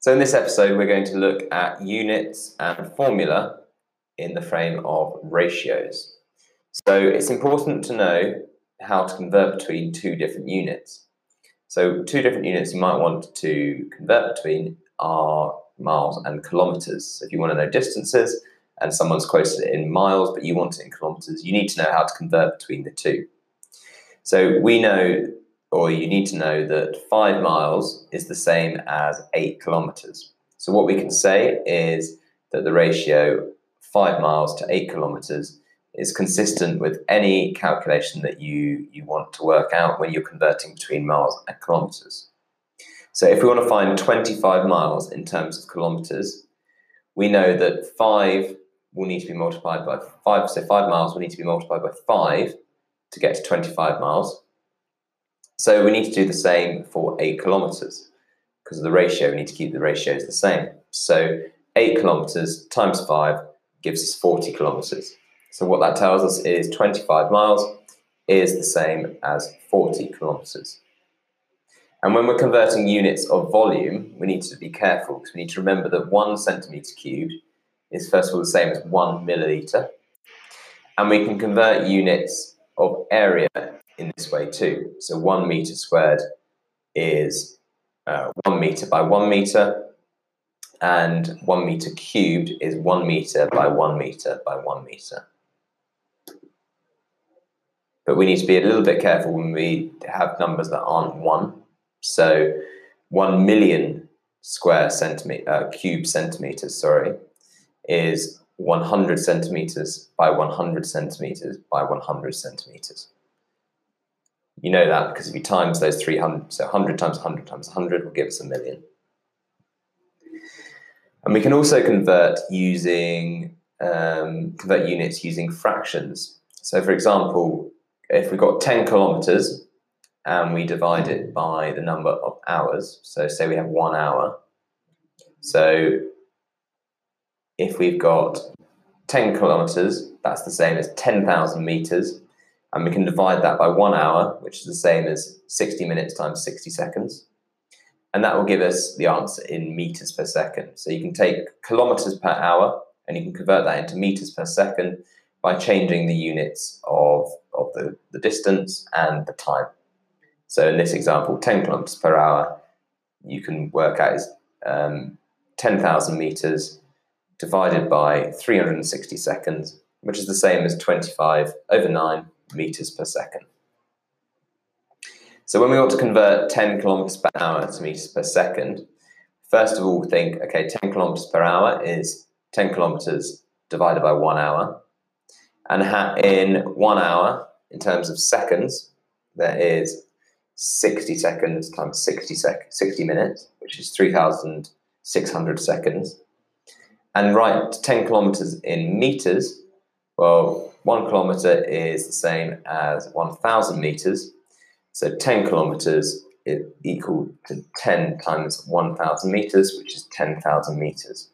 So in this episode, we're going to look at units and formula in the frame of ratios. So it's important to know how to convert between two different units. So two different units you might want to convert between are miles and kilometers. So if you want to know distances and someone's quoted it in miles, but you want it in kilometers, you need to know how to convert between the two. So we know, or you need to know that five miles is the same as eight kilometers. So what we can say is that the ratio five miles to eight kilometers is consistent with any calculation that you, you want to work out when you're converting between miles and kilometers. So if we want to find 25 miles in terms of kilometers, we know that 5 will need to be multiplied by 5. So 5 miles will need to be multiplied by 5 to get to 25 miles. So we need to do the same for 8 kilometers because of the ratio. We need to keep the ratios the same. So 8 kilometers times 5 gives us 40 kilometers. So what that tells us is 25 miles is the same as 40 kilometers. And when we're converting units of volume, we need to be careful because we need to remember that one centimeter cubed is first of all the same as one milliliter. And we can convert units of area in this way too. So one meter squared is uh, one meter by one meter, and one meter cubed is one meter by one meter by one meter. But we need to be a little bit careful when we have numbers that aren't one. So one million square centimeter, uh, cube centimeters, sorry, is 100 centimeters by 100 centimeters by 100 centimeters. You know that because if you times those 300, so 100 times 100 times 100 will give us a million. And we can also convert using um, convert units using fractions. So, for example, if we've got 10 kilometers and we divide it by the number of hours, so say we have one hour. So, if we've got 10 kilometers, that's the same as 10,000 meters. And we can divide that by one hour, which is the same as 60 minutes times 60 seconds. And that will give us the answer in meters per second. So you can take kilometers per hour and you can convert that into meters per second by changing the units of, of the, the distance and the time. So in this example, 10 kilometers per hour, you can work out is um, 10,000 meters divided by 360 seconds, which is the same as 25 over 9 meters per second. So when we want to convert 10 kilometers per hour to meters per second, first of all, think, okay, 10 kilometers per hour is 10 kilometers divided by one hour. And in one hour, in terms of seconds, there is 60 seconds times 60, sec- 60 minutes, which is 3,600 seconds. And write 10 kilometers in meters. Well, one kilometer is the same as 1,000 meters. So 10 kilometers is equal to 10 times 1,000 meters, which is 10,000 meters.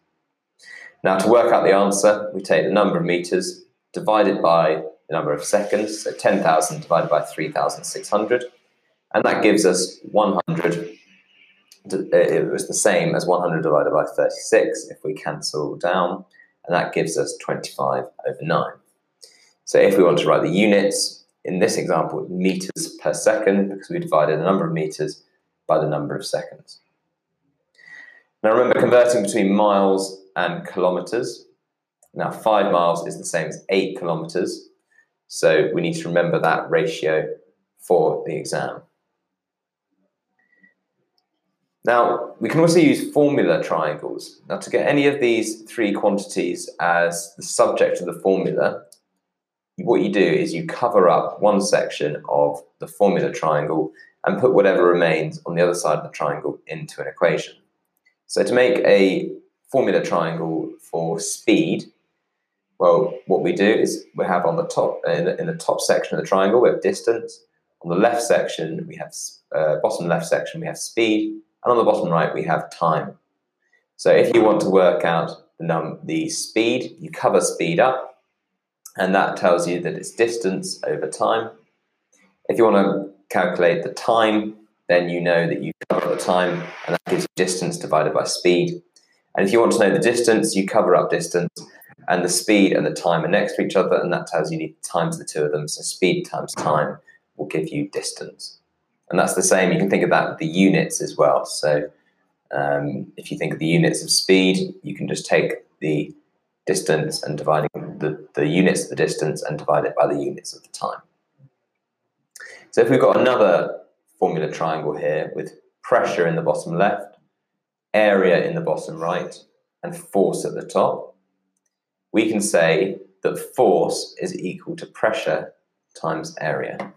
Now, to work out the answer, we take the number of meters divided by the number of seconds, so 10,000 divided by 3,600, and that gives us 100. It was the same as 100 divided by 36 if we cancel down, and that gives us 25 over 9. So if we want to write the units, in this example, meters per second, because we divided the number of meters by the number of seconds. Now remember, converting between miles and kilometers. Now, five miles is the same as eight kilometers. So we need to remember that ratio for the exam. Now, we can also use formula triangles. Now, to get any of these three quantities as the subject of the formula, what you do is you cover up one section of the formula triangle and put whatever remains on the other side of the triangle into an equation. So to make a formula triangle for speed, well, what we do is we have on the top, in the, in the top section of the triangle, we have distance. On the left section, we have, uh, bottom left section, we have speed. And on the bottom right, we have time. So if you want to work out the, num- the speed, you cover speed up and that tells you that it's distance over time. If you want to calculate the time, then you know that you cover the time, and that gives you distance divided by speed. And if you want to know the distance, you cover up distance, and the speed and the time are next to each other, and that tells you the times the two of them. So speed times time will give you distance. And that's the same, you can think of that with the units as well. So um, if you think of the units of speed, you can just take the distance and dividing the, the units of the distance and divide it by the units of the time. So if we've got another formula triangle here with pressure in the bottom left, area in the bottom right, and force at the top, we can say that force is equal to pressure times area.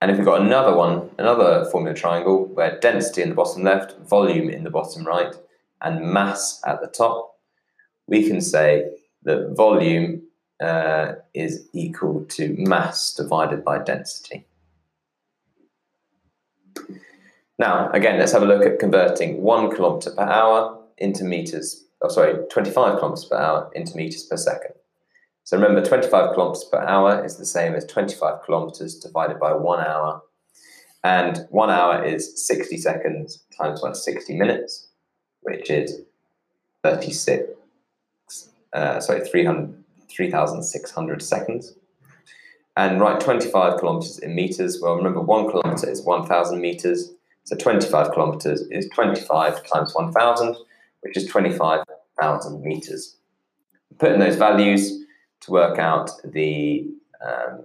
And if we've got another one, another formula triangle where density in the bottom left, volume in the bottom right, and mass at the top, we can say that volume uh, is equal to mass divided by density. Now, again, let's have a look at converting one kilometre per hour into meters, oh, sorry, 25 kilometres per hour into meters per second. So remember, 25 kilometers per hour is the same as 25 kilometers divided by one hour. And one hour is 60 seconds times by 60 minutes, which is 36, uh, sorry, 3,600 seconds. And write 25 kilometers in meters. Well, remember, one kilometer is 1,000 meters. So 25 kilometers is 25 times 1,000, which is 25,000 meters. Put in those values, to work out the um,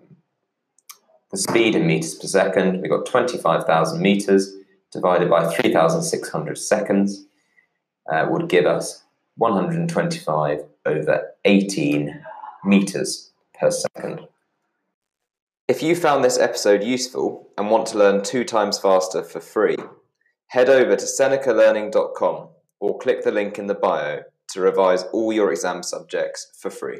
the speed in meters per second. We've got 25,000 meters divided by 3,600 seconds uh, would give us 125 over 18 meters per second. If you found this episode useful and want to learn two times faster for free, head over to senecalearning.com or click the link in the bio to revise all your exam subjects for free.